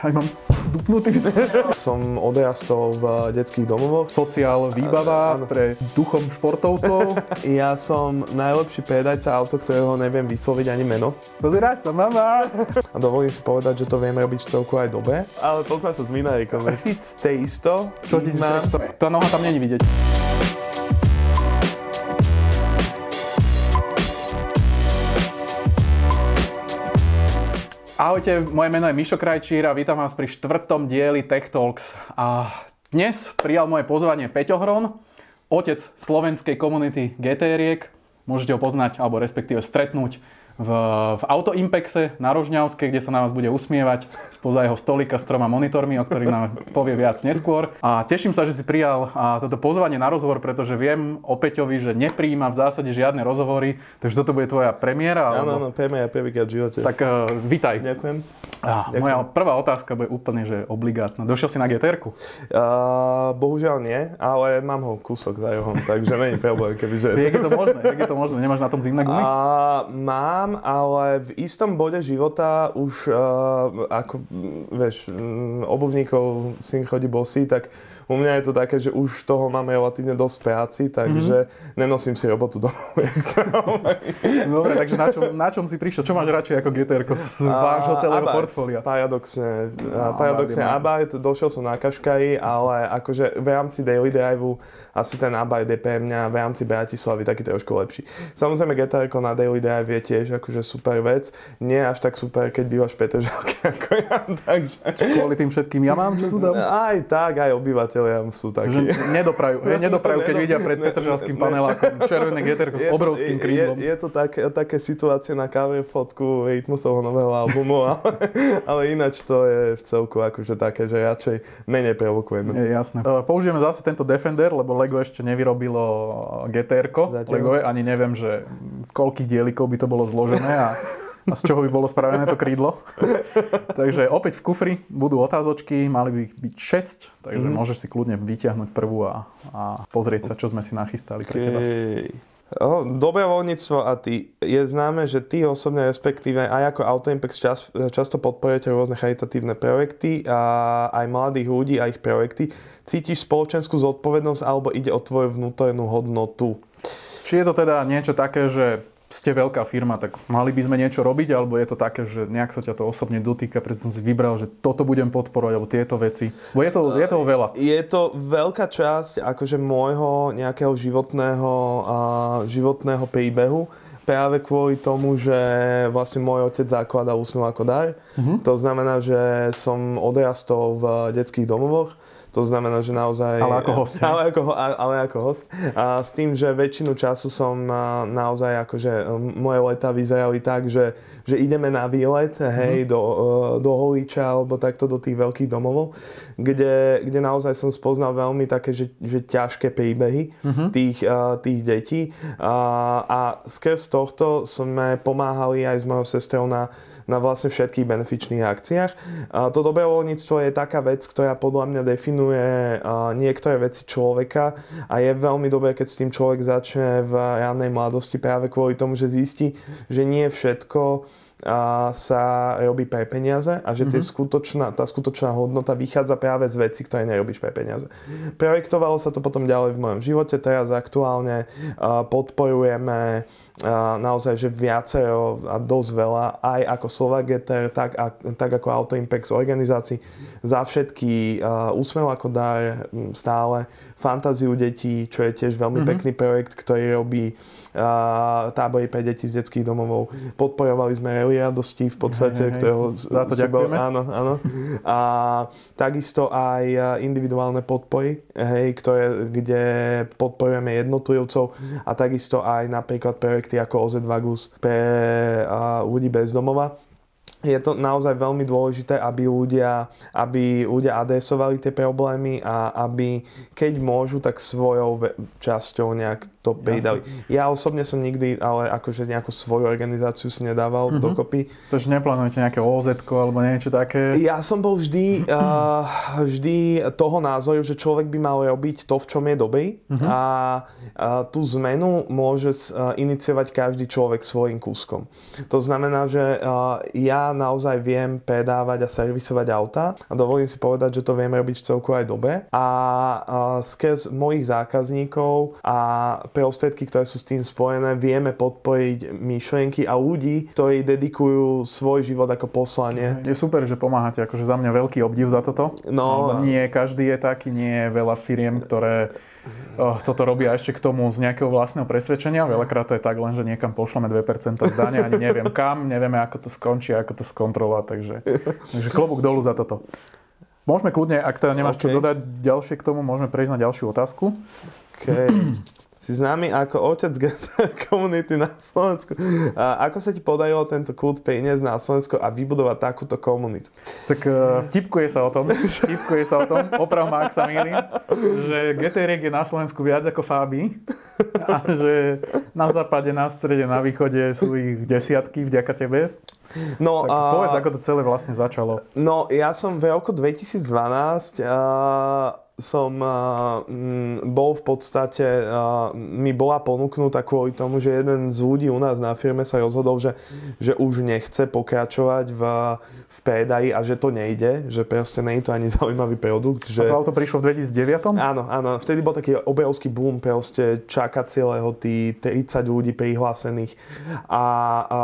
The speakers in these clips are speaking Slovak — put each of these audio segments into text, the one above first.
aj mám dupnutý. Som odrastol v detských domovoch. Sociál výbava Áno. pre duchom športovcov. Ja som najlepší predajca auto, ktorého neviem vysloviť ani meno. Pozeráš sa, mama. A dovolím si povedať, že to vieme robiť v celku aj dobre. Ale pozná sa s Minarikom. 1300 Čo ti mám. Tá noha tam není vidieť. Ahojte, moje meno je Mišo Krajčír a vítam vás pri štvrtom dieli Tech Talks. A dnes prijal moje pozvanie Peťo Hron, otec slovenskej komunity GTR-iek. Môžete ho poznať, alebo respektíve stretnúť v, v Auto Impexe na Rožňavskej, kde sa na vás bude usmievať spoza jeho stolika s troma monitormi, o ktorých nám povie viac neskôr. A teším sa, že si prijal a, toto pozvanie na rozhovor, pretože viem o Peťovi, že nepríjima v zásade žiadne rozhovory, takže toto bude tvoja premiéra. Áno, áno, pre mňa je prvýkrát v živote. Tak uh, vítaj. Ďakujem. A, moja prvá otázka bude úplne že obligátna. Došiel si na GTR-ku? Uh, bohužiaľ nie, ale mám ho kúsok za rohom, takže není problém, kebyže... Je to možné? Je to možné? Nemáš na tom zimné gumy? A, mám, ale v istom bode života už, uh, ako, vieš, mm, obuvníkov syn chodí bosý, tak u mňa je to také, že už toho mám relatívne dosť práci, takže mm-hmm. nenosím si robotu domov. Dobre, takže na čom, na čom si prišiel? Čo máš radšej ako GTR-ko z vášho celého Abarth, portfólia? Paradoxne, No, paradoxne Abarth, došiel som na Kaškari, ale akože v rámci Daily Drive asi ten Abarth je pre mňa v rámci Bratislavy taký trošku lepší. Samozrejme gtr na Daily Drive je tiež akože super vec, nie až tak super, keď bývaš v Petržalke ako ja, takže... Kvôli tým všetkým jamám, čo sú tam? Aj tak, aj obyvateľia sú Že takí. nedoprajú, hej, nedoprajú, keď vidia pred Petržalským ne- panelákom červené GTR s Je obrovským je- krídlom. Je, je to také, také situácie na cover fotku Rytmusovho nového albumu, ale, ale ináč to je v celku akože také, že radšej menej provokujeme. Je jasné. E, Použijeme zase tento Defender, lebo Lego ešte nevyrobilo gtr. Lego je, ani neviem, že z koľkých dielikov by to bolo zložené a, a z čoho by bolo spravené to krídlo. takže opäť v kufri budú otázočky, mali by byť 6, takže Mhm. môžeš si kľudne vyťahnuť prvú a, a pozrieť sa, čo sme si nachystali pre teba. Oh, dobrovoľníctvo a ty. Je známe, že ty osobne, respektíve aj ako Autoimpex čas, často podporujete rôzne charitatívne projekty a aj mladých ľudí a ich projekty. Cítiš spoločenskú zodpovednosť alebo ide o tvoju vnútornú hodnotu? Či je to teda niečo také, že ste veľká firma, tak mali by sme niečo robiť, alebo je to také, že nejak sa ťa to osobne dotýka, preto som si vybral, že toto budem podporovať, alebo tieto veci. Bo je, to, je toho veľa. Je to veľká časť akože môjho nejakého životného, a, životného príbehu práve kvôli tomu, že vlastne môj otec zakladal Úsmev ako dar. Mhm. To znamená, že som odrastol v detských domovoch. To znamená, že naozaj... Ale ako host? Ale ako, ale ako host. A s tým, že väčšinu času som naozaj akože m, moje leta vyzerali tak, že, že ideme na výlet, hej, do, e, do Holiča alebo takto do tých veľkých domovov, kde, kde naozaj som spoznal veľmi také, že, že ťažké príbehy tých, a, tých detí. A, a skrz tohto sme pomáhali aj s mojou sestrou na, na vlastne všetkých benefičných akciách. To dobrovoľníctvo je taká vec, ktorá podľa mňa definuje niektoré veci človeka a je veľmi dobré, keď s tým človek začne v rannej mladosti práve kvôli tomu, že zistí, že nie všetko a sa robí pre peniaze a že tie skutočná, tá skutočná hodnota vychádza práve z veci, ktoré nerobíš pre peniaze. Projektovalo sa to potom ďalej v mojom živote, teraz aktuálne podporujeme naozaj, že viacero a dosť veľa, aj ako Slovageter, tak, a, tak ako Auto Impex organizácií, za všetky úsmev ako dar stále, fantáziu detí, čo je tiež veľmi mm-hmm. pekný projekt, ktorý robí tábory pre deti z detských domovov. Podporovali sme Rally radosti v podstate, Hej, hej, ktorého Za to ďakujeme. áno, áno. A takisto aj individuálne podpory, hej, ktoré, kde podporujeme jednotlivcov a takisto aj napríklad projekty ako OZ Vagus pre ľudí bez domova. Je to naozaj veľmi dôležité, aby ľudia, aby ľudia adresovali tie problémy a aby keď môžu, tak svojou ve- časťou nejak to pridali. Ja osobne som nikdy, ale akože nejakú svoju organizáciu si nedával mm-hmm. dokopy. Takže neplánujete nejaké oz alebo niečo také? Ja som bol vždy, uh, vždy toho názoru, že človek by mal robiť to, v čom je dobrý uh-huh. a uh, tú zmenu môže iniciovať každý človek svojim kúskom. To znamená, že uh, ja ja naozaj viem predávať a servisovať auta a dovolím si povedať, že to viem robiť v celku aj dobe. A, skrz mojich zákazníkov a prostriedky, ktoré sú s tým spojené, vieme podporiť myšlienky a ľudí, ktorí dedikujú svoj život ako poslanie. Je super, že pomáhate, akože za mňa veľký obdiv za toto. No, nie každý je taký, nie je veľa firiem, ktoré toto robia ešte k tomu z nejakého vlastného presvedčenia. Veľakrát to je tak len, že niekam pošleme 2% zdania, ani neviem kam, nevieme ako to skončí, ako to skontrolovať, takže, takže klobúk dolu za toto. Môžeme kľudne, ak teda nemáš okay. čo dodať ďalšie k tomu, môžeme prejsť na ďalšiu otázku. Okay si známy ako otec komunity na Slovensku. A ako sa ti podarilo tento kult peniaz na Slovensku a vybudovať takúto komunitu? Tak uh, vtipkuje sa o tom, vtipkuje sa o tom, oprav ma, ak sa mýlim, že GTR je na Slovensku viac ako Fabi a že na západe, na strede, na východe sú ich desiatky vďaka tebe. No, tak a... povedz, ako to celé vlastne začalo. No, ja som v roku 2012 uh som uh, bol v podstate, mi bola ponúknutá kvôli tomu, že jeden z ľudí u nás na firme sa rozhodol, že, že už nechce pokračovať v, v predaji a že to nejde, že proste nie je to ani zaujímavý produkt. Že... A to auto prišlo v 2009? Áno, áno. Vtedy bol taký obrovský boom, proste čakacie lehoty, 30 ľudí prihlásených a, a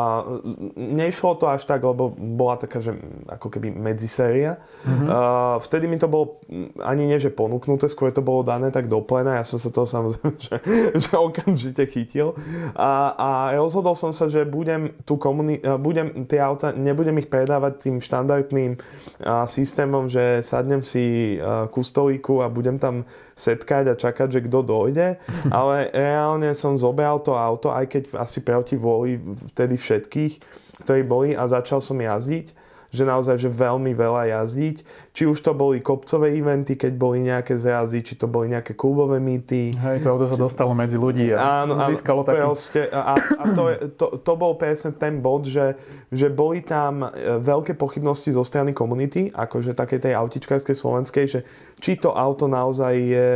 nešlo to až tak, lebo bola taká, že ako keby medziséria. Mm-hmm. Uh, vtedy mi to bolo ani nie, že po ponúknuté, skôr to bolo dané tak do plena, ja som sa toho samozrejme, že, že okamžite chytil a, a rozhodol som sa, že budem, tú komuni- budem tie auta, nebudem ich predávať tým štandardným a, systémom, že sadnem si a, ku stolíku a budem tam setkať a čakať, že kto dojde, ale reálne som zobral to auto, aj keď asi proti vôli vtedy všetkých, ktorí boli a začal som jazdiť že naozaj že veľmi veľa jazdiť. Či už to boli kopcové eventy, keď boli nejaké zjazdy, či to boli nejaké klubové mýty. Hej, to auto sa dostalo medzi ľudí a áno, získalo taký... Proste, a, a to, to, to bol presne ten bod, že, že boli tam e, veľké pochybnosti zo strany komunity, akože takej tej autičkárskej slovenskej, že či to auto naozaj je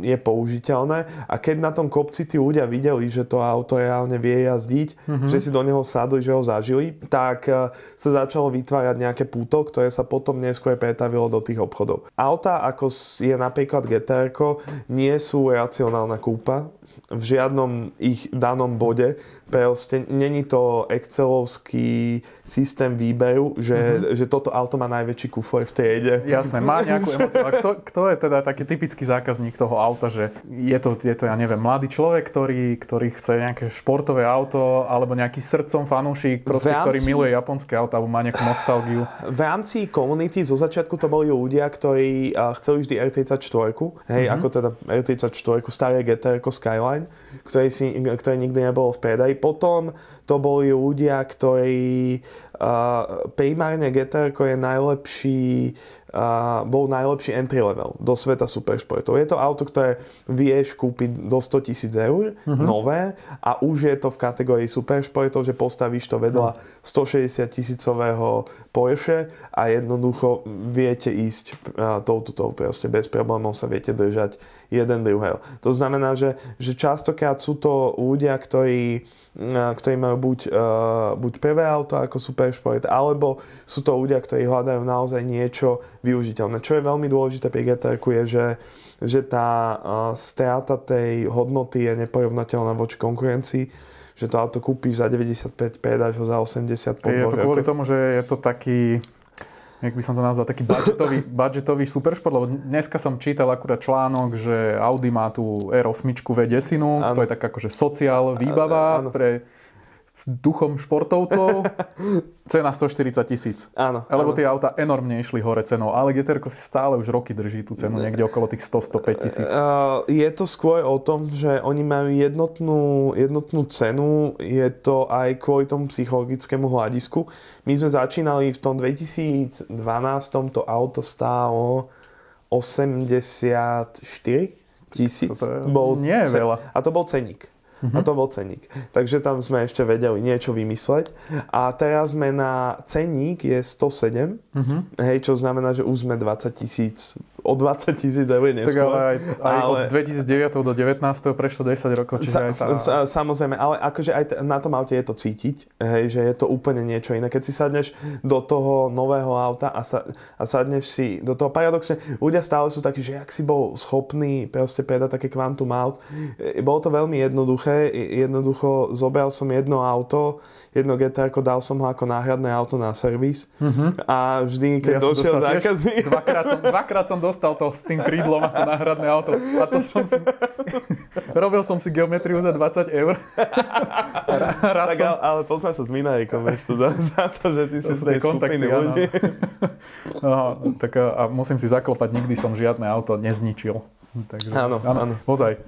je použiteľné a keď na tom kopci tí ľudia videli, že to auto reálne vie jazdiť, mm-hmm. že si do neho sadli, že ho zažili, tak uh, sa začalo vytvárať nejaké púto, ktoré sa potom neskôr pretavilo do tých obchodov. Auta, ako je napríklad GTR, nie sú racionálna kúpa, v žiadnom ich danom bode. Proste není to excelovský systém výberu, že, mm-hmm. že toto auto má najväčší kufor v triede. Jasné, má nejakú emociu. A kto, kto je teda taký typický zákazník toho auta, že je to, je to ja neviem, mladý človek, ktorý, ktorý chce nejaké športové auto, alebo nejaký srdcom fanúšik, proste, rámci, ktorý miluje japonské auto, alebo má nejakú nostalgiu. V rámci komunity zo začiatku to boli ľudia, ktorí chceli vždy R34, hej, mm-hmm. ako teda R34, staré GTR Skyline Skyline, ktoré, si, ktoré nikdy nebolo v predaji. Potom to boli ľudia, ktorí uh, primárne GTR je najlepší uh, bol najlepší entry level do sveta superšportov. Je to auto, ktoré vieš kúpiť do 100 tisíc eur, uh-huh. nové, a už je to v kategórii superšportov, že postavíš to vedľa 160 tisícového Porsche a jednoducho viete ísť uh, touto tou proste bez problémov sa viete držať jeden druhého. To znamená, že, že častokrát sú to ľudia, ktorí ktorí majú buď, buď prvé auto ako superšport, alebo sú to ľudia, ktorí hľadajú naozaj niečo využiteľné. Čo je veľmi dôležité pri gtr je, že, že tá strata tej hodnoty je neporovnateľná voči konkurencii že to auto kúpiš za 95, predáš ho za 80 po Je to kvôli tomu, že je to taký jak by som to nazval, taký budgetový, budgetový superšport, lebo dneska som čítal akurát článok, že Audi má tú R8 V10, to je tak akože sociál výbava ano. pre duchom športovcov, cena 140 tisíc. Áno. Lebo tie auta enormne išli hore cenou, ale GTR si stále už roky drží tú cenu, niekde okolo tých 100-105 tisíc. Uh, je to skôr o tom, že oni majú jednotnú, jednotnú cenu, je to aj kvôli tomu psychologickému hľadisku. My sme začínali v tom 2012, to auto stálo 84 tisíc. To je, bol nie je veľa. A to bol ceník. Uh-huh. A to bol ceník. Takže tam sme ešte vedeli niečo vymysleť. A teraz sme na ceník je 107, uh-huh. hej, čo znamená, že už sme 20 tisíc o 20 tisíc eur neskôr. Tak ale aj, aj ale... od 2009 do 19 prešlo 10 rokov, čiže sa, aj tá... sa, Samozrejme, ale akože aj t- na tom aute je to cítiť, hej, že je to úplne niečo iné. Keď si sadneš do toho nového auta a, sa, a sadneš si do toho paradoxne, ľudia stále sú takí, že ak si bol schopný proste predať také kvantum aut. E, bolo to veľmi jednoduché, jednoducho zobral som jedno auto, jedno GT, dal som ho ako náhradné auto na servis uh-huh. a vždy, keď ja došiel zákazník... Dvakrát som, dvakrát som dostal to s tým krídlom ako náhradné auto a to som si... robil som si geometriu za 20 eur. Raz tak som... ale, poznáš sa s Minajkom, vieš, to za, za to, že ty to si z tej skupiny ľudí. No, tak a musím si zaklopať, nikdy som žiadne auto nezničil. Takže, áno, áno. áno. Ozaj.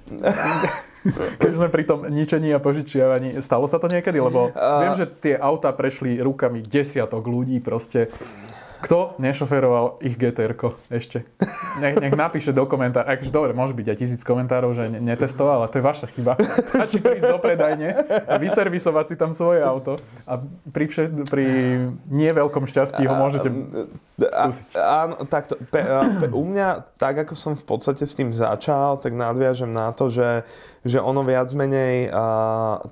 Keď sme pri tom ničení a požičiavaní, stalo sa to niekedy? Lebo uh... viem, že tie auta prešli rukami desiatok ľudí proste. Kto nešoferoval ich gtr ešte? Nech, nech napíše do komentára. Akože dobre, môže byť aj tisíc komentárov, že netestoval, ale to je vaša chyba. Stačí prísť do predajne a vyservisovať si tam svoje auto. A pri, vše, pri nie veľkom šťastí ho môžete skúsiť. Áno, takto. Pe, pe, u mňa, tak ako som v podstate s tým začal, tak nadviažem na to, že že ono viac menej, a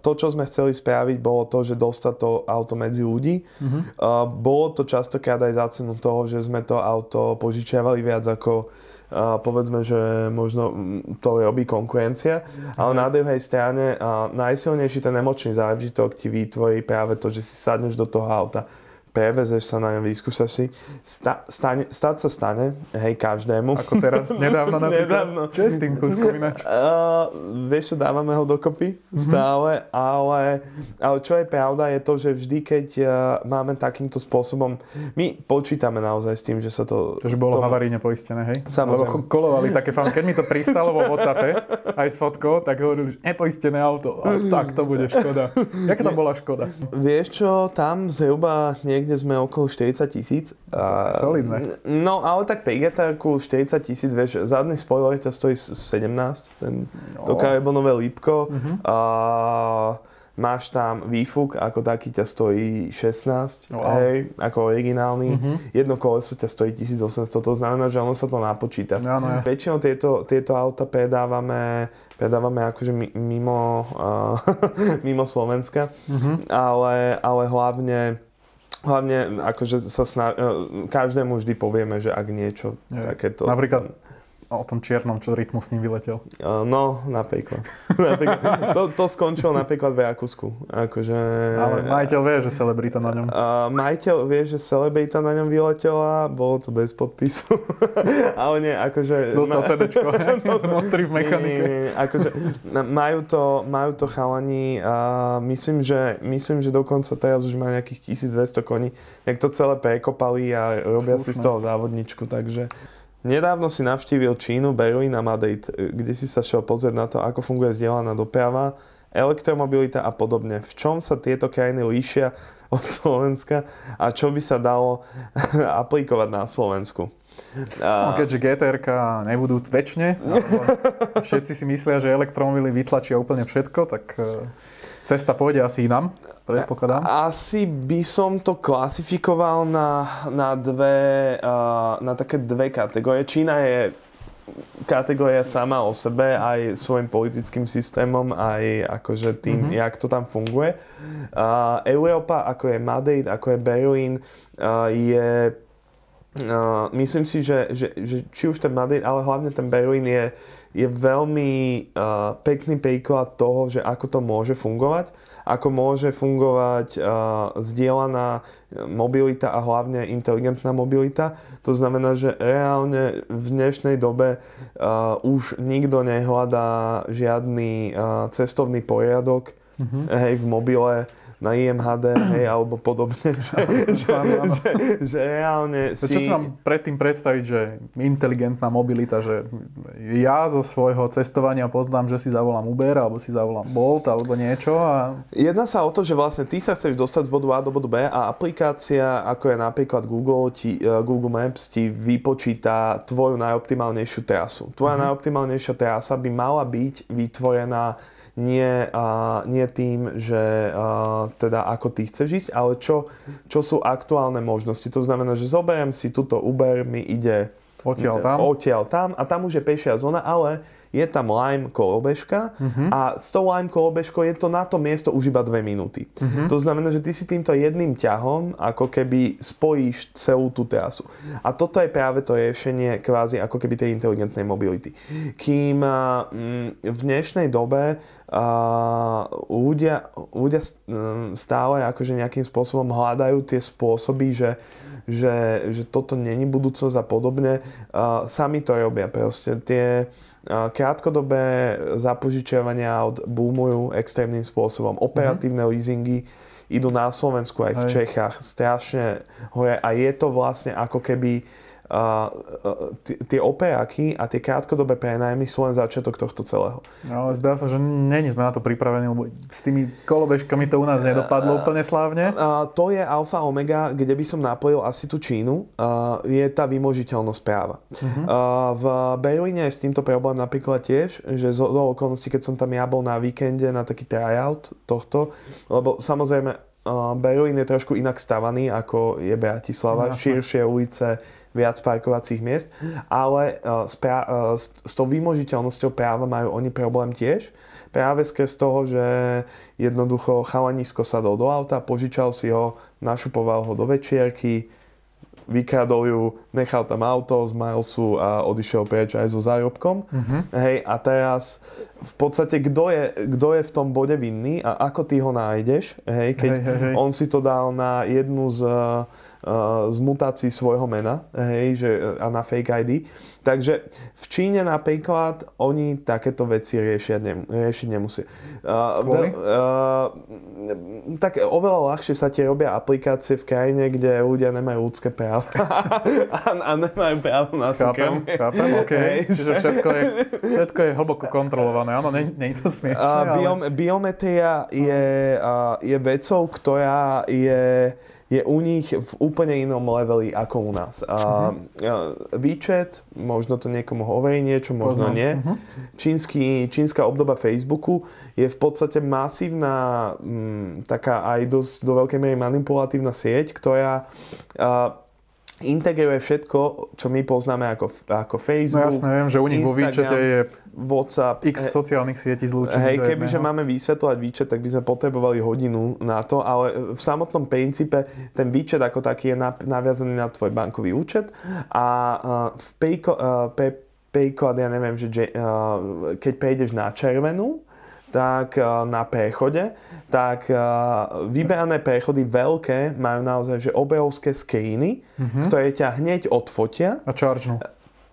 to, čo sme chceli spraviť, bolo to, že dostať to auto medzi ľudí. Uh-huh. A bolo to častokrát aj za cenu toho, že sme to auto požičiavali viac ako a povedzme, že možno to robí konkurencia, ale na druhej strane a najsilnejší ten emočný zážitok ti vytvorí práve to, že si sadneš do toho auta prevezeš sa na ňom, vyskúšaš si. Sta, stane, stať sa stane, hej, každému. Ako teraz, nedávno napríklad. nedávno. Čo je s tým kúskom ináč? Uh, vieš čo, dávame ho dokopy mm-hmm. stále, ale, ale čo je pravda je to, že vždy, keď uh, máme takýmto spôsobom, my počítame naozaj s tým, že sa to... Že bolo to... havaríne poistené, hej? Samozrejme. Lebo kolovali také fan. Keď mi to pristalo vo WhatsAppe, aj s fotkou, tak hovorili, že nepoistené auto. A tak to bude škoda. Jaká tam bola škoda? Vieš čo, tam zhruba niekde niekde sme okolo 40 tisíc. Solidné. No, ale tak pri gtr 40 tisíc, vieš, zadný spoiler ťa stojí 17, ten, no. to karbonové lípko. Uh-huh. A, máš tam výfuk, ako taký ťa stojí 16, wow. hej, ako originálny. Uh-huh. Jedno koleso ťa stojí 1800, to znamená, že ono sa to napočíta. No, no, Väčšinou tieto, tieto auta predávame, predávame akože mimo, uh, mimo Slovenska, uh-huh. ale, ale hlavne hlavne akože sa sna- e, každému vždy povieme, že ak niečo je. takéto... Napríklad o tom čiernom, čo rytmu s ním vyletel. Uh, no, napríklad. napríklad. To, to skončilo napríklad v Rakúsku. Akože, Ale majiteľ vie, že celebrita na ňom. Uh, majiteľ vie, že celebrita na ňom vyletela, bolo to bez podpisu. Ale nie, akože... Dostal. CDčko, vnútri v mechanike. Nie, nie, nie, akože, majú to, majú to chalani a myslím, že, myslím, že dokonca teraz už má nejakých 1200 koní. Jak to celé prekopali a robia Slušné. si z toho závodničku, takže... Nedávno si navštívil Čínu, Berlín a Madrid, kde si sa šiel pozrieť na to, ako funguje vzdielaná doprava, elektromobilita a podobne. V čom sa tieto krajiny líšia od Slovenska a čo by sa dalo aplikovať na Slovensku? No, keďže gtr nebudú väčšine, všetci si myslia, že elektromobily vytlačia úplne všetko, tak e, Cesta pôjde asi inám, predpokladám. Asi by som to klasifikoval na, na, dve, na také dve kategórie. Čína je kategória sama o sebe, aj svojim politickým systémom, aj akože tým, mm-hmm. jak to tam funguje. Uh, Európa, ako je Madrid, ako je Berlín, uh, je Uh, myslím si, že, že, že či už ten Madrid, ale hlavne ten Berlín je, je veľmi uh, pekný príklad toho, že ako to môže fungovať, ako môže fungovať uh, zdieľaná mobilita a hlavne inteligentná mobilita. To znamená, že reálne v dnešnej dobe uh, už nikto nehľadá žiadny uh, cestovný poriadok mm-hmm. hej, v mobile, na IMHD, hej, alebo podobne, že, že, že, že reálne si... Čo si mám predtým predstaviť, že inteligentná mobilita, že ja zo svojho cestovania poznám, že si zavolám Uber, alebo si zavolám Bolt, alebo niečo a... Jedná sa o to, že vlastne ty sa chceš dostať z bodu A do bodu B a aplikácia, ako je napríklad Google, ti, uh, Google Maps, ti vypočíta tvoju najoptimálnejšiu trasu. Tvoja mm-hmm. najoptimálnejšia trasa by mala byť vytvorená nie, a, nie tým, že a, teda ako ty chceš ísť, ale čo, čo sú aktuálne možnosti. To znamená, že zoberiem si túto Uber, mi ide Odtiaľ tam. Odtiaľ tam a tam už je pešia zóna, ale je tam Lime kolobežka uh-huh. a s tou Lime kolobežkou je to na to miesto už iba dve minúty. Uh-huh. To znamená, že ty si týmto jedným ťahom ako keby spojíš celú tú trasu. A toto je práve to riešenie kvázi ako keby tej inteligentnej mobility. Kým mm, v dnešnej dobe uh, ľudia, ľudia stále akože nejakým spôsobom hľadajú tie spôsoby, že že, že toto není budúcnosť a podobne. Uh, sami to robia proste. Tie krátkodobé zapožičiavania aut boomujú extrémnym spôsobom. Operatívne mm-hmm. leasingy idú na Slovensku aj v Hej. Čechách strašne hore a je to vlastne ako keby tie operáky a tie krátkodobé prenajmy sú len začiatok tohto celého. No, ale zdá sa, že není sme na to pripravení, lebo s tými kolobežkami to u nás nedopadlo úplne slávne. To je alfa omega, kde by som napojil asi tú Čínu, je tá vymožiteľnosť práva. Uh-huh. Uh, v Berlíne je s týmto problém napríklad tiež, že z do okolností, keď som tam ja bol na víkende na taký tryout tohto, lebo samozrejme Berlín je trošku inak stavaný ako je Bratislava, no, širšie ulice, viac parkovacích miest, ale s, pra- s, s tou vymožiteľnosťou práva majú oni problém tiež, práve skrz toho, že jednoducho chalanisko sadol do auta, požičal si ho, našupoval ho do večierky, vykradol ju, nechal tam auto z Milesu a odišiel preč aj so zárobkom. Uh-huh. Hej, a teraz v podstate, kto je, kto je v tom bode vinný a ako ty ho nájdeš, hej, keď hej, hej, hej. on si to dal na jednu z z mutácií svojho mena hej, že, a na fake ID. Takže v Číne napríklad oni takéto veci riešiť, nem, riešiť nemusia. Uh, uh, tak oveľa ľahšie sa ti robia aplikácie v krajine, kde ľudia nemajú ľudské práva a, a nemajú právo na súkromie. Chápem, chápem, OK. Hej, Čiže všetko je, všetko je hlboko kontrolované. Áno, nie, nie je to smiešné, uh, biom, ale... Biometria je, uh, je vecou, ktorá je je u nich v úplne inom leveli ako u nás. Uh-huh. výčet, možno to niekomu hovorí niečo, možno Poznám. nie. Uh-huh. Čínsky, čínska obdoba Facebooku je v podstate masívna, m, taká aj dosť do veľkej miery manipulatívna sieť, ktorá a, integruje všetko, čo my poznáme ako, ako Facebook, No jasne, viem, že u nich vo výčete je WhatsApp, x sociálnych sietí zlúčených Hej, kebyže máme vysvetľovať výčet, tak by sme potrebovali hodinu na to, ale v samotnom princípe ten výčet ako taký je naviazaný na tvoj bankový účet a v Payco, Paycode, ja neviem, že keď prejdeš na červenú, tak na prechode, tak vyberané prechody veľké majú naozaj že obrovské screeny, mm-hmm. ktoré ťa hneď odfotia. A chargenú.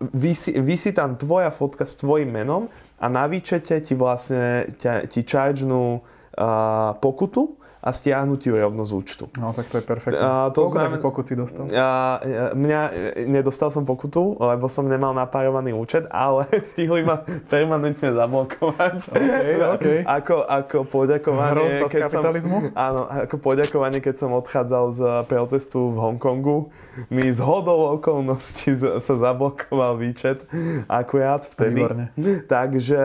Vysí, vysí tam tvoja fotka s tvojim menom a na výčete ti vlastne ťa, ti chargenú uh, pokutu a stiahnuť ju rovno z účtu. No tak to je perfektné. Uh, to Koľko znamená, pokut si dostal? Uh, mňa, nedostal som pokutu, lebo som nemal napárovaný účet, ale stihli ma permanentne zablokovať. Okay, okay. ako, ako poďakovanie, keď som, áno, ako poďakovanie, keď som odchádzal z protestu v Hongkongu, mi z hodou okolností sa zablokoval výčet akurát vtedy. Výborne. Takže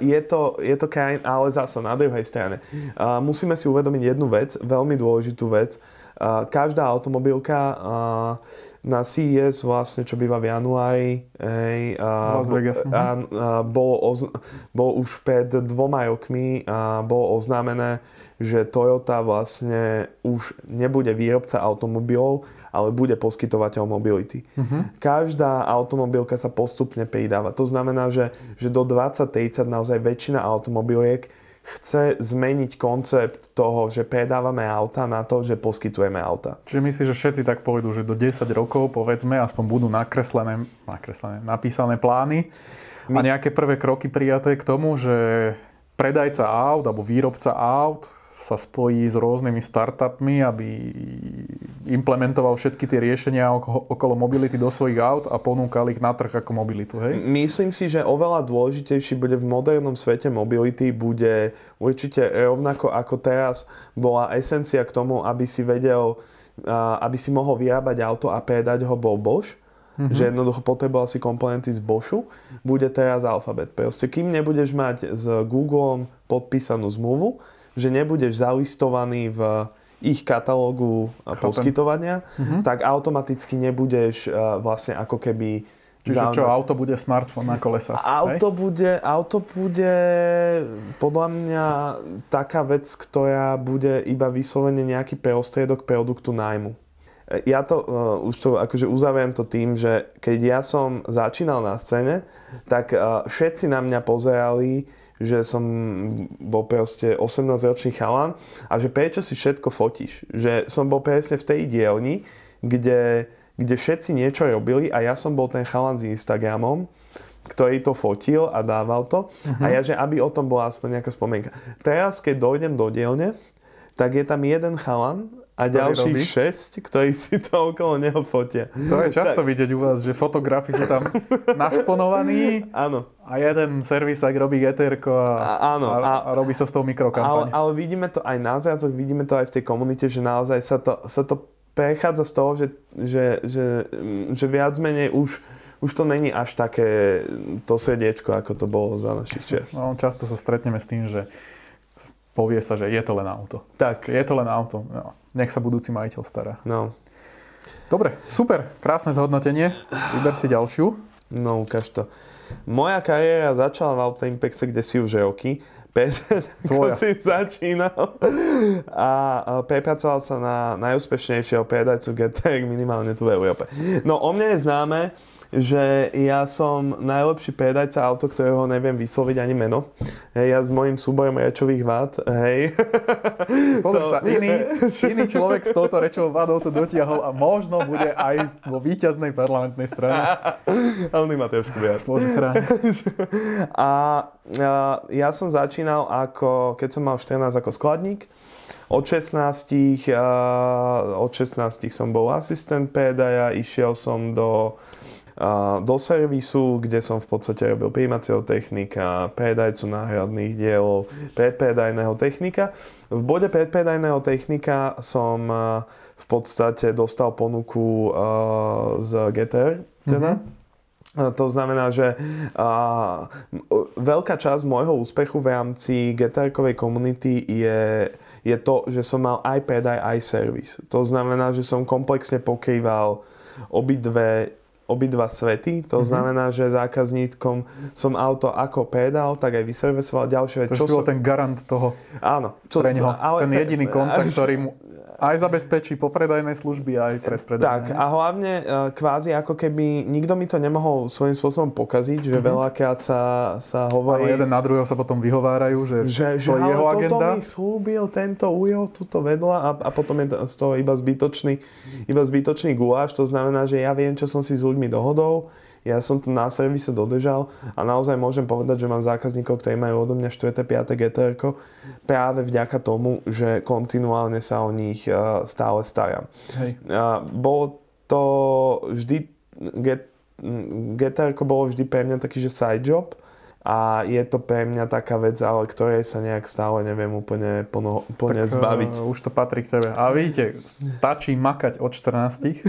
je to, je to krajina, ale zase na druhej strane. Musíme si uvedomiť jednu vec, veľmi dôležitú vec. Každá automobilka na CES vlastne, čo býva v januári, hej, a, Vegas, mhm. a, a, bolo, oz, bolo už pred dvoma rokmi a bolo oznámené, že Toyota vlastne už nebude výrobca automobilov, ale bude poskytovateľ mobility. Uh-huh. Každá automobilka sa postupne pridáva. To znamená, že, že do 2030 naozaj väčšina automobiliek chce zmeniť koncept toho, že predávame auta na to, že poskytujeme auta. Čiže myslíš, že všetci tak pôjdu, že do 10 rokov, povedzme, aspoň budú nakreslené, nakreslené napísané plány My... a nejaké prvé kroky prijaté k tomu, že predajca aut alebo výrobca aut sa spojí s rôznymi startupmi, aby implementoval všetky tie riešenia okolo mobility do svojich aut a ponúkal ich na trh ako mobilitu. Hej? Myslím si, že oveľa dôležitejší bude v modernom svete mobility, bude určite rovnako ako teraz bola esencia k tomu, aby si vedel, aby si mohol vyrábať auto a predať ho bol Bosch. Mm-hmm. že jednoducho potreboval si komponenty z Boschu, bude teraz Alphabet. Proste kým nebudeš mať s Googlem podpísanú zmluvu, že nebudeš zalistovaný v ich katalógu Chápem. poskytovania, uh-huh. tak automaticky nebudeš uh, vlastne ako keby Čiže čo, auto bude smartfón na kolesa? Auto bude, auto bude podľa mňa taká vec, ktorá bude iba vyslovene nejaký prostriedok produktu nájmu. Ja to uh, už to akože uzavriem to tým, že keď ja som začínal na scéne, tak uh, všetci na mňa pozerali, že som bol proste 18-ročný chalan a že prečo si všetko fotíš. Že som bol presne v tej dielni, kde kde všetci niečo robili a ja som bol ten chalan s Instagramom, ktorý to fotil a dával to. Uh-huh. A mhm. ja, že aby o tom bola aspoň nejaká spomienka. Teraz, keď dojdem do dielne, tak je tam jeden chalan a ďalších robí? 6, ktorí si to okolo neho fotia. To je často tak. vidieť u vás, že fotografi sú tam našponovaní áno. a jeden servisák robí GTR a, a, áno, a, a, robí sa s tou mikrokampaň. Ale, ale vidíme to aj na zrazoch, vidíme to aj v tej komunite, že naozaj sa to, sa to prechádza z toho, že, že, že, že viac menej už, už to není až také to srdiečko, ako to bolo za našich čas. No, často sa stretneme s tým, že povie sa, že je to len auto. Tak. Je to len auto. No, nech sa budúci majiteľ stará. No. Dobre, super. Krásne zhodnotenie. Vyber si ďalšiu. No, ukáž to. Moja kariéra začala v Auto Impexe, kde si už roky ako si začínal. A prepracoval sa na najúspešnejšieho predajcu GTX minimálne tu v Európe. No o mne je známe, že ja som najlepší predajca auto, ktorého neviem vysloviť ani meno. Hej, ja s mojím súborom rečových vád, hej. Pozri to... sa, iný, iný človek s touto rečovou vádou to dotiahol a možno bude aj vo víťaznej parlamentnej strane. A on má trošku viac. A, a ja som začínal ako, keď som mal 14 ako skladník. Od 16, od 16 som bol asistent predaja, išiel som do do servisu, kde som v podstate robil príjmacieho technika, predajcu náhradných dielov, predpredajného technika. V bode predpredajného technika som v podstate dostal ponuku z GTR, teda. Mm-hmm. To znamená, že a, veľká časť môjho úspechu v rámci GTR-kovej komunity je, je to, že som mal aj predaj, aj servis. To znamená, že som komplexne pokrýval obidve obidva svety. To mm-hmm. znamená, že zákazníkom som auto ako predal, tak aj vyservisoval ďalšie. To čo som... ten garant toho Áno. Čo, pre neho. Ale... Ten jediný kontakt, ktorý mu aj zabezpečí popredajné služby, aj predpredajné. Tak a hlavne e, kvázi ako keby nikto mi to nemohol svojím spôsobom pokaziť, že mm-hmm. veľakrát sa, sa hovorí... Ale jeden na druhého sa potom vyhovárajú, že, že, to že je jeho toto agenda. mi slúbil, tento ujo, tuto vedľa a, a potom je z toho iba zbytočný, iba zbytočný guláš. To znamená, že ja viem, čo som si s ľuďmi dohodol, ja som to na servise dodržal a naozaj môžem povedať, že mám zákazníkov, ktorí majú odo mňa 4. 5. GTR práve vďaka tomu, že kontinuálne sa o nich uh, stále starám. Hej. Bolo to vždy, GTR bolo vždy pre mňa taký, že side job, a je to pre mňa taká vec, ale ktorej sa nejak stále neviem úplne, plno, úplne tak, zbaviť. Uh, už to patrí k tebe. A vidíte, stačí makať od 14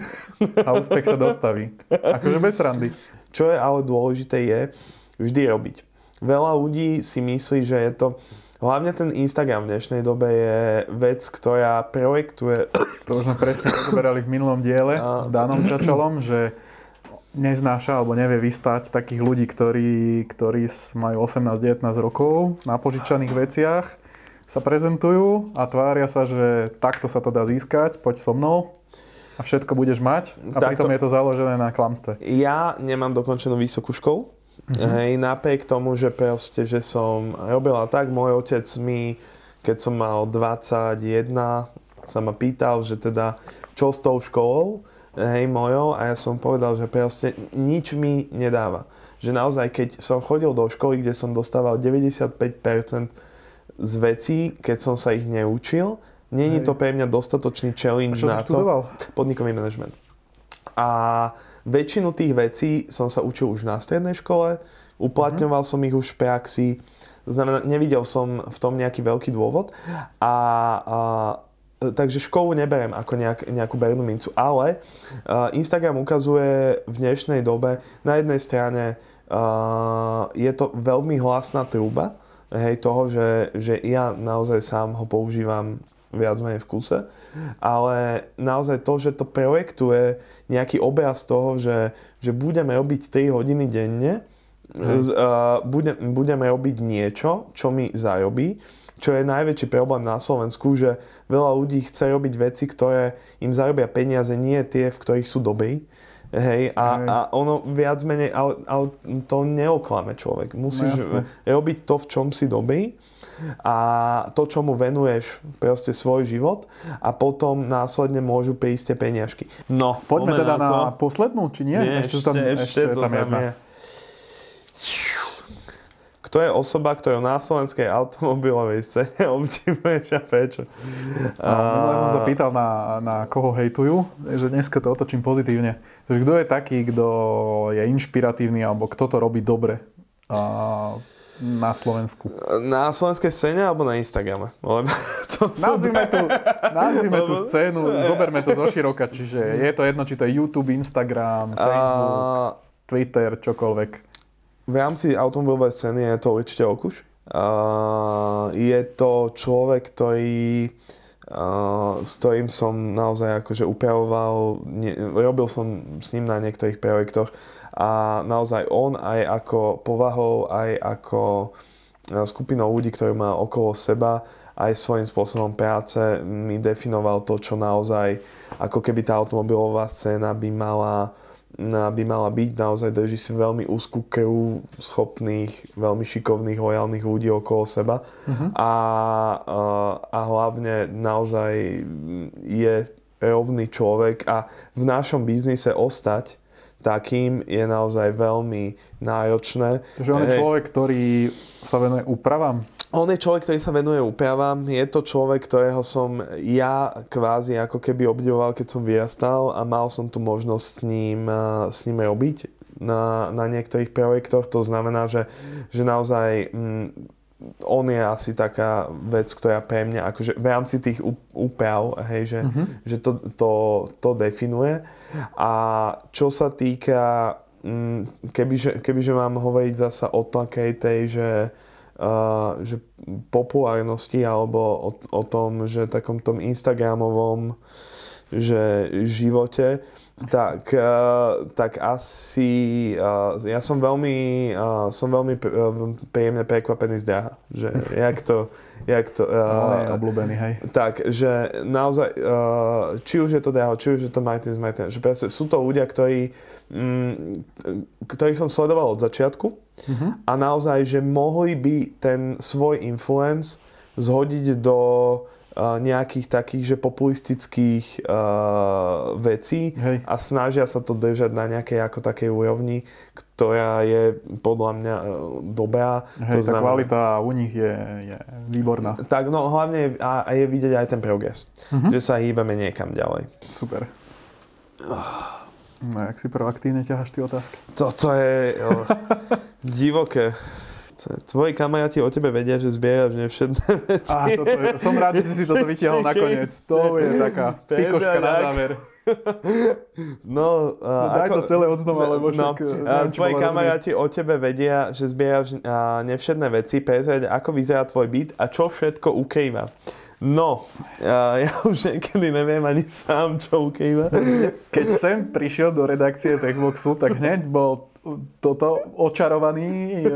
a úspech sa dostaví. Akože bez randy. Čo je ale dôležité je vždy robiť. Veľa ľudí si myslí, že je to Hlavne ten Instagram v dnešnej dobe je vec, ktorá projektuje... To už sme presne rozoberali v minulom diele a... s Danom Čačalom, že neznáša alebo nevie vystať takých ľudí, ktorí, ktorí majú 18-19 rokov na požičaných veciach, sa prezentujú a tvária sa, že takto sa to dá získať, poď so mnou a všetko budeš mať a takto, pritom je to založené na klamstve. Ja nemám dokončenú vysokú školu, mm-hmm. hej, napriek tomu, že proste, že som robila tak, môj otec mi, keď som mal 21, sa ma pýtal, že teda čo s tou školou, hej, mojou a ja som povedal, že proste nič mi nedáva. Že naozaj, keď som chodil do školy, kde som dostával 95% z vecí, keď som sa ich neučil, není to pre mňa dostatočný challenge na to. Podnikový management. A väčšinu tých vecí som sa učil už na strednej škole, uplatňoval mm-hmm. som ich už v praxi, znamená, nevidel som v tom nejaký veľký dôvod a, a takže školu neberiem ako nejak, nejakú bernú mincu, ale uh, Instagram ukazuje v dnešnej dobe na jednej strane uh, je to veľmi hlasná trúba hej, toho, že, že ja naozaj sám ho používam viac menej v kuse, ale naozaj to, že to projektuje nejaký obraz toho, že, že budeme robiť 3 hodiny denne, z, uh, bude, budeme robiť niečo, čo mi zarobí, čo je najväčší problém na Slovensku, že veľa ľudí chce robiť veci, ktoré im zarobia peniaze, nie tie, v ktorých sú dobrí. Hej, a, a ono viac menej, ale, ale to neoklame človek. Musíš no, robiť to, v čom si dobrý a to, čo mu venuješ proste svoj život a potom následne môžu prísť tie peniažky. No, poďme teda na, to. na poslednú, či nie? nie ešte, ešte, tam, ešte, ešte to tam, tam je. Kto je osoba, ktorú na slovenskej automobilovej scéne obdivuješ a prečo? No, a... som sa pýtal na, na koho hejtujú, že dneska to otočím pozitívne. Takže kto je taký, kto je inšpiratívny alebo kto to robí dobre a, na Slovensku? Na slovenskej scéne alebo na Instagrame? Lebo to nazvime, tú, nazvime tú scénu, zoberme to zo široka, čiže je to jedno, či to je YouTube, Instagram, Facebook, a... Twitter, čokoľvek v rámci automobilovej scény je to určite Okuš. Uh, je to človek, ktorý uh, s ktorým som naozaj akože upravoval, ne, robil som s ním na niektorých projektoch a naozaj on aj ako povahou, aj ako skupinou ľudí, ktorí má okolo seba, aj svojím spôsobom práce mi definoval to, čo naozaj ako keby tá automobilová scéna by mala by mala byť. Naozaj drží si veľmi úzkú krv schopných, veľmi šikovných, lojálnych ľudí okolo seba. Uh-huh. A, a, a hlavne naozaj je rovný človek a v našom biznise ostať takým je naozaj veľmi náročné. Takže on je človek, ktorý sa venuje úpravám? On je človek, ktorý sa venuje úpravám. Je to človek, ktorého som ja kvázi ako keby obdivoval, keď som vyrastal a mal som tu možnosť s ním, eh, s ním robiť na, na niektorých projektoch. To znamená, že, že naozaj mm, on je asi taká vec, ktorá pre mňa akože v rámci tých úprav, hej, že, uh-huh. že to, to, to definuje. A čo sa týka, mm, kebyže, kebyže mám hovoriť zasa o takej tej, že že populárnosti alebo o, o tom, že takom tom Instagramovom že živote, tak, uh, tak asi uh, ja som veľmi, som veľmi príjemne prekvapený z Daha, že jak to, jak to... Uh, obľúbený, hej. Tak, že naozaj, či už je to Daha, či už je to Martin z Martin, že sú to ľudia, ktorí Mm, ktorých som sledoval od začiatku uh-huh. a naozaj, že mohli by ten svoj influence zhodiť do uh, nejakých takých, že populistických uh, vecí Hej. a snažia sa to držať na nejakej ako takej úrovni, ktorá je podľa mňa uh, dobrá. Hej, to tá znamená, kvalita u nich je, je výborná. Tak no hlavne a, a je vidieť aj ten progres, uh-huh. že sa hýbeme niekam ďalej. Super. Oh. No, jak si proaktívne ťaháš tie otázky? Toto je jo, divoké. Tvoji kamaráti o tebe vedia, že zbieraš nevšetné veci. Á, toto je, som rád, že si si toto vytiahol nakoniec. To je taká pikoška na záver. No, no daj ako, to celé odznova, lebo no, však... Tvoji kamaráti o tebe vedia, že zbieraš nevšetné veci. Prezrieť, ako vyzerá tvoj byt a čo všetko ukrýva. No, ja, ja už niekedy neviem ani sám, čo ukýva. Keď sem prišiel do redakcie Techboxu, tak hneď bol toto očarovaný e,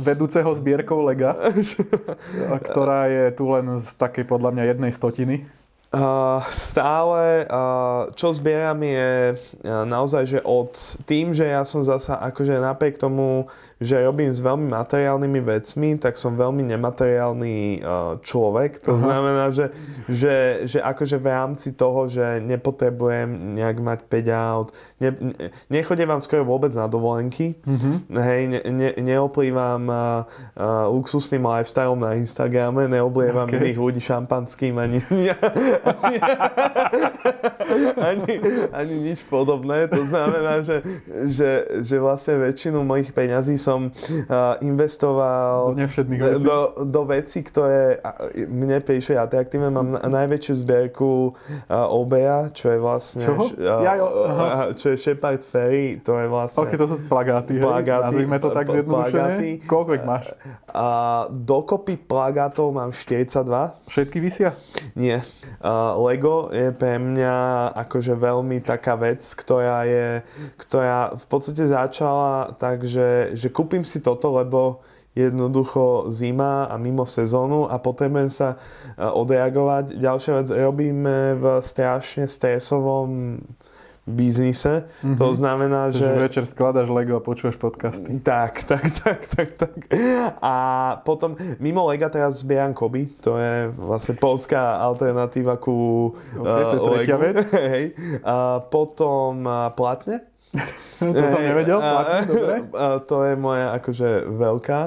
vedúceho zbierkou Lega, ktorá je tu len z takej podľa mňa jednej stotiny. Uh, stále, uh, čo zbieram je uh, naozaj, že od tým, že ja som zasa akože napriek tomu, že robím s veľmi materiálnymi vecmi, tak som veľmi nemateriálny uh, človek. To uh-huh. znamená, že, že, že akože v rámci toho, že nepotrebujem nejak mať 5 aut, ne, ne, nechodím vám skoro vôbec na dovolenky, uh-huh. hej, ne, ne, neoplývam uh, uh, luxusným lifestyle na Instagrame, neoblievam okay. iných ľudí šampanským ani, ani, ani nič podobné. To znamená, že, že, že vlastne väčšinu mojich peňazí som uh, investoval do, vecí. do, do vecí, ktoré mne píše atraktívne. Mám na, najväčšiu zbierku uh, Obeja, čo je vlastne... Čoho? Uh, ja, uh, čo je Shepard Ferry, to je vlastne... Ok, to sú plagáty, plagáty hej? Nazvime to tak zjednodušene. Koľko ich máš? A dokopy plagátov mám 42. Všetky vysia? Nie. Uh, Lego je pre mňa akože veľmi taká vec, ktorá je, ktorá v podstate začala tak, že, že kúpim si toto, lebo jednoducho zima a mimo sezónu a potrebujem sa odreagovať. Ďalšia vec, robíme v strašne stresovom biznise. Mm-hmm. To znamená, že... Že večer skladaš Lego a počúvaš podcasty. Tak, tak, tak, tak, tak. A potom mimo Lega teraz zbieram Koby. To je vlastne polská alternatíva ku okay, to je tretia Legu. vec. Hej. A potom uh, platne. to som nevedel, platne, dobre. To je moja akože veľká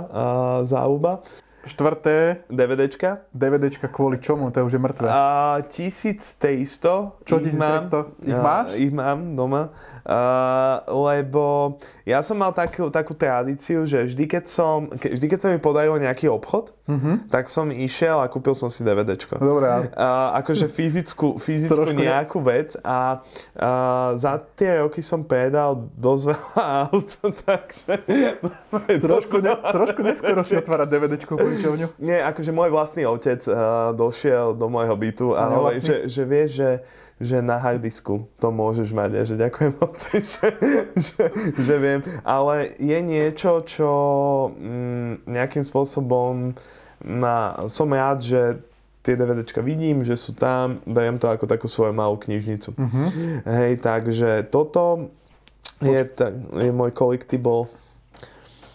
záuba. Štvrté. DVDčka. DVDčka kvôli čomu? To je už je mŕtve. A, 1300. Čo 1300? Ich, ich máš? A, ich mám doma. Uh, lebo ja som mal takú, takú tradíciu, že vždy keď, som, ke, vždy keď sa mi podarilo nejaký obchod, uh-huh. tak som išiel a kúpil som si DVDčko. Dobre. Uh, akože fyzickú, fyzickú nejakú vec a uh, za tie roky som predal dosť veľa aut, takže... trošku, ne, trošku neskoro si otvárať DVDčku požičovňu. Nie, akože môj vlastný otec uh, došiel do môjho bytu a hovorí, že, že vie, že že na hardisku to môžeš mať a že ďakujem moc, že, že, že viem. Ale je niečo, čo mm, nejakým spôsobom ma, som rád, že tie DVDčka vidím, že sú tam, beriem to ako takú svoju malú knižnicu. Uh-huh. Hej, takže toto je, ta, je môj collectible.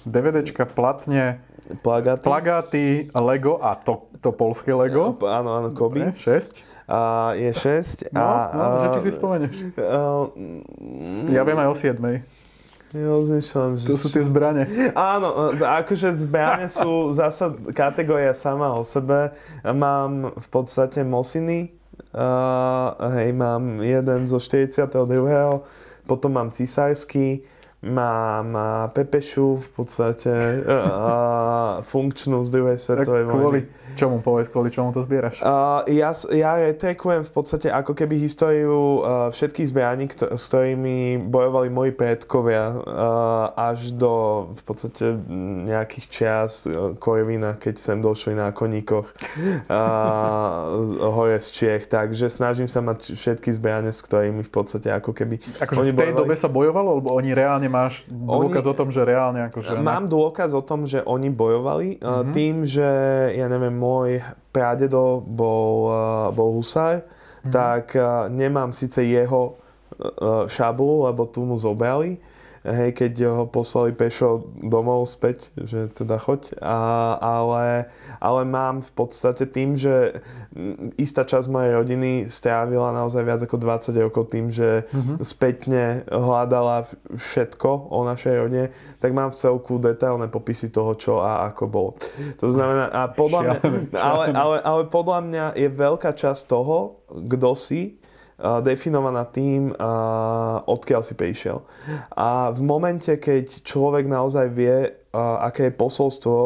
DVDčka platne plagáty. plagáty, Lego a to, to polské Lego. Áno, áno, Koby. 6 a je 6. No, a, no, že či si spomeneš. Uh, ja viem aj o 7. Ja rozmýšľam, že... To sú tie zbrane. Áno, akože zbrane sú zasa kategória sama o sebe. Mám v podstate Mosiny. Uh, hej, mám jeden zo 42. Potom mám cisársky mám pepešu v podstate a funkčnú z druhej svetovej vojny. Kvôli čomu povedz, kvôli čomu to zbieraš? Uh, ja, ja retekujem v podstate ako keby históriu uh, všetkých zbraní, s ktorými bojovali moji predkovia uh, až do v podstate nejakých čias uh, Korvina, keď sem došli na koníkoch uh, hore z Čiech. Takže snažím sa mať všetky zbranie, s ktorými v podstate ako keby... Akože v tej bojovali... dobe sa bojovalo, alebo oni reálne máš dôkaz oni, o tom, že reálne akože... Mám dôkaz o tom, že oni bojovali mm-hmm. tým, že ja neviem, môj pradedo bol, bol husár, mm-hmm. tak nemám síce jeho šabu, lebo tu mu zobrali, hej, keď ho poslali pešo domov späť, že teda choď, a, ale, ale mám v podstate tým, že istá časť mojej rodiny strávila naozaj viac ako 20 rokov tým, že mm-hmm. spätne hľadala všetko o našej rodine, tak mám v celku detailné popisy toho, čo a ako bolo. To znamená, a podľa mňa, ale, ale, ale podľa mňa je veľká časť toho, kto si, definovaná tým, odkiaľ si prišiel. A v momente, keď človek naozaj vie, aké je posolstvo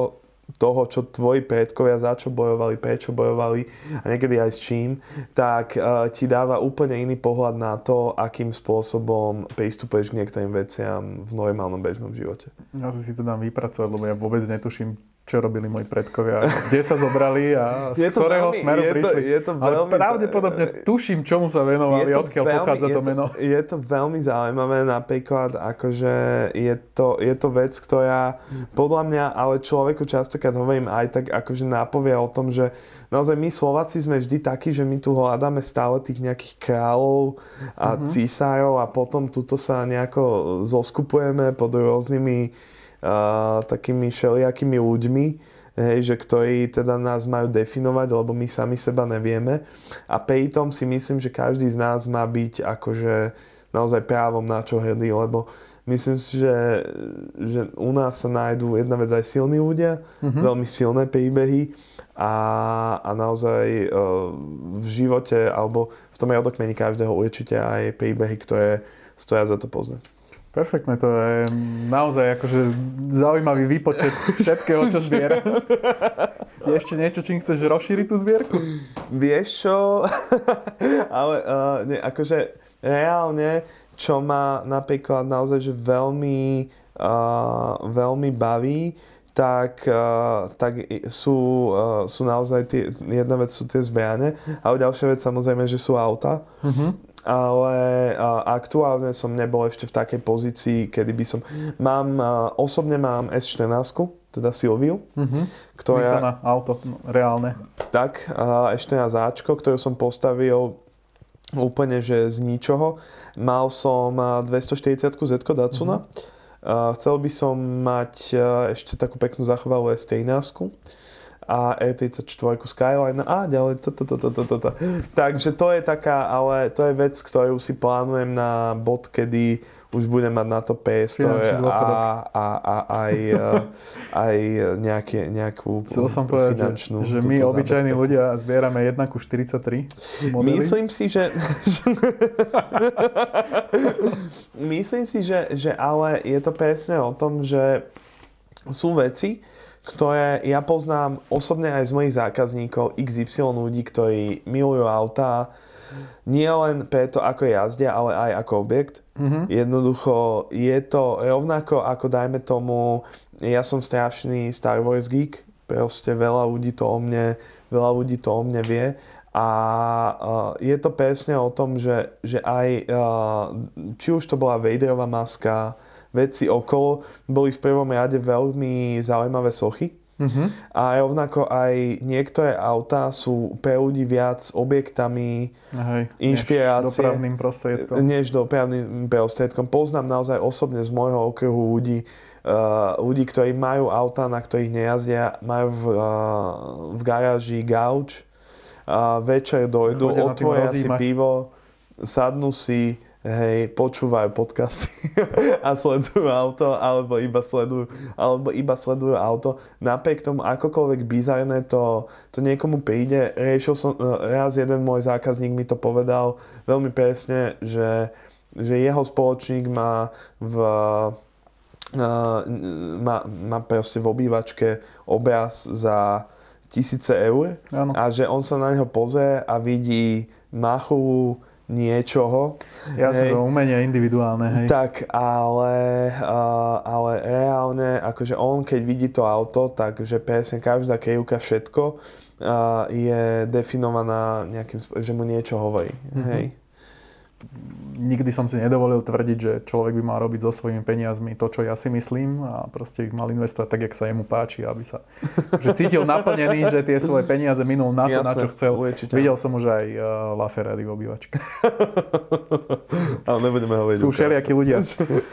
toho, čo tvoji predkovia, za čo bojovali, prečo bojovali a niekedy aj s čím, tak ti dáva úplne iný pohľad na to, akým spôsobom pristupuješ k niektorým veciam v normálnom bežnom živote. Ja si to dám vypracovať, lebo ja vôbec netuším, čo robili moji predkovia, kde sa zobrali a z je to ktorého veľmi, smeru je prišli. To, je to veľmi, Ale pravdepodobne tuším, čomu sa venovali, odkiaľ veľmi, pochádza to meno. Je to veľmi zaujímavé, napríklad, akože je to, je to vec, ktorá podľa mňa, ale človeku častokrát hovorím aj tak, akože nápovie o tom, že naozaj my Slováci sme vždy takí, že my tu hľadáme stále tých nejakých kráľov a mm-hmm. císárov a potom tuto sa nejako zoskupujeme pod rôznymi uh, takými všelijakými ľuďmi, hej, že ktorí teda nás majú definovať, lebo my sami seba nevieme. A pritom si myslím, že každý z nás má byť akože naozaj právom na čo hrdý, lebo myslím si, že, že u nás sa nájdú jedna vec aj silní ľudia, mm-hmm. veľmi silné príbehy a, a naozaj v živote alebo v tom rodokmeni každého určite aj príbehy, ktoré stoja za to poznať. Perfektné, to je naozaj akože zaujímavý výpočet všetkého, čo zbieraš. Je ešte niečo, čím chceš rozšíriť tú zbierku? Vieš čo? Ale uh, nie, akože reálne, čo ma napríklad naozaj že veľmi, uh, veľmi baví, tak, uh, tak sú, uh, sú naozaj tie, jedna vec sú tie zbrane, ale ďalšia vec samozrejme, že sú auta. Uh-huh ale aktuálne som nebol ešte v takej pozícii, kedy by som... Mám, osobne mám S14, teda Silviu, mm-hmm. ktorá... na auto, reálne. Tak, uh, S14 Ačko, ktorú som postavil úplne, že z ničoho. Mal som 240 Z Dacuna. Mm-hmm. Chcel by som mať ešte takú peknú zachovalú S13 a E34 Skyline a ďalej to, to, to, to, to, to. Takže to je taká, ale to je vec, ktorú si plánujem na bod, kedy už budem mať na to PS a, a, a aj, e, aj nejaké, nejakú Chcel som povedať, finančnú že, že my obyčajní ľudia zbierame 1 ku 43 modely. Myslím si, že... myslím si, že, že ale je to presne o tom, že sú veci, ktoré ja poznám osobne aj z mojich zákazníkov XY ľudí, ktorí milujú autá, nie len preto, ako jazdia, ale aj ako objekt. Mm-hmm. Jednoducho je to rovnako ako dajme tomu, ja som strašný Star Wars geek, proste veľa ľudí to o mne, veľa ľudí to o mne vie a uh, je to presne o tom, že, že aj uh, či už to bola Vaderová maska, veci okolo boli v prvom rade veľmi zaujímavé sochy. Uh-huh. A rovnako aj niektoré autá sú pre ľudí viac objektami Hej, inšpirácie. Než dopravným prostriedkom. Než dopravným prostriedkom. Poznám naozaj osobne z môjho okruhu ľudí, uh, ľudí, ktorí majú autá, na ktorých nejazdia, majú v, uh, v garáži gauč, uh, večer dojdu, otvoria si pivo, sadnú si, hej, počúvajú podcasty a sledujú auto, alebo iba sledujú, alebo iba sledujú auto. Napriek tomu, akokoľvek bizarné to, to niekomu príde, riešil som, raz jeden môj zákazník mi to povedal veľmi presne, že, že jeho spoločník má v Uh, má, má proste v obývačke obraz za tisíce eur ano. a že on sa na neho pozrie a vidí machovú niečoho. Ja som to umenie individuálne, hej. Tak, ale, uh, ale reálne, akože on, keď vidí to auto, takže presne každá krivka, všetko uh, je definovaná nejakým že mu niečo hovorí, mm-hmm. hej nikdy som si nedovolil tvrdiť, že človek by mal robiť so svojimi peniazmi to, čo ja si myslím a proste ich mal investovať tak, jak sa jemu páči, aby sa že cítil naplnený, že tie svoje peniaze minul na to, Jasné, na čo chcel. Určite. Videl som už aj uh, La Ferrari v obývačke. Ale nebudeme hovoriť. Sú všelijakí ľudia.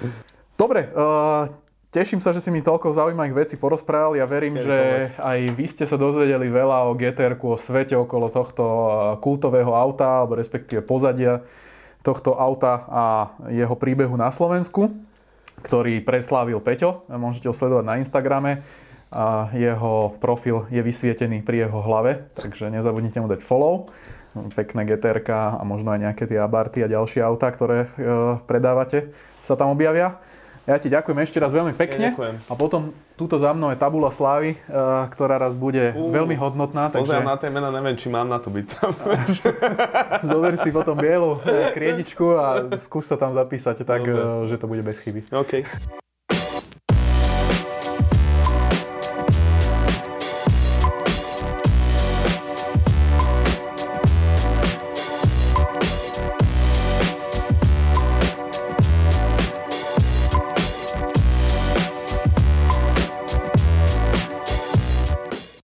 Dobre, uh, Teším sa, že si mi toľko zaujímavých vecí porozprával. Ja verím, že aj vy ste sa dozvedeli veľa o gtr o svete okolo tohto uh, kultového auta, alebo respektíve pozadia tohto auta a jeho príbehu na Slovensku, ktorý preslávil Peťo. Môžete ho sledovať na Instagrame. A jeho profil je vysvietený pri jeho hlave, takže nezabudnite mu dať follow. Pekné GTR a možno aj nejaké tie Abarty a ďalšie autá, ktoré e, predávate, sa tam objavia. Ja ti ďakujem ešte raz veľmi pekne. Ja, a potom túto za mnou je tabula slávy, uh, ktorá raz bude uh, veľmi hodnotná. Takže... Na tie mena, neviem, či mám na to byť tam. Zober si potom bielu kriedičku a skús sa tam zapísať tak, uh, že to bude bez chyby. Okay.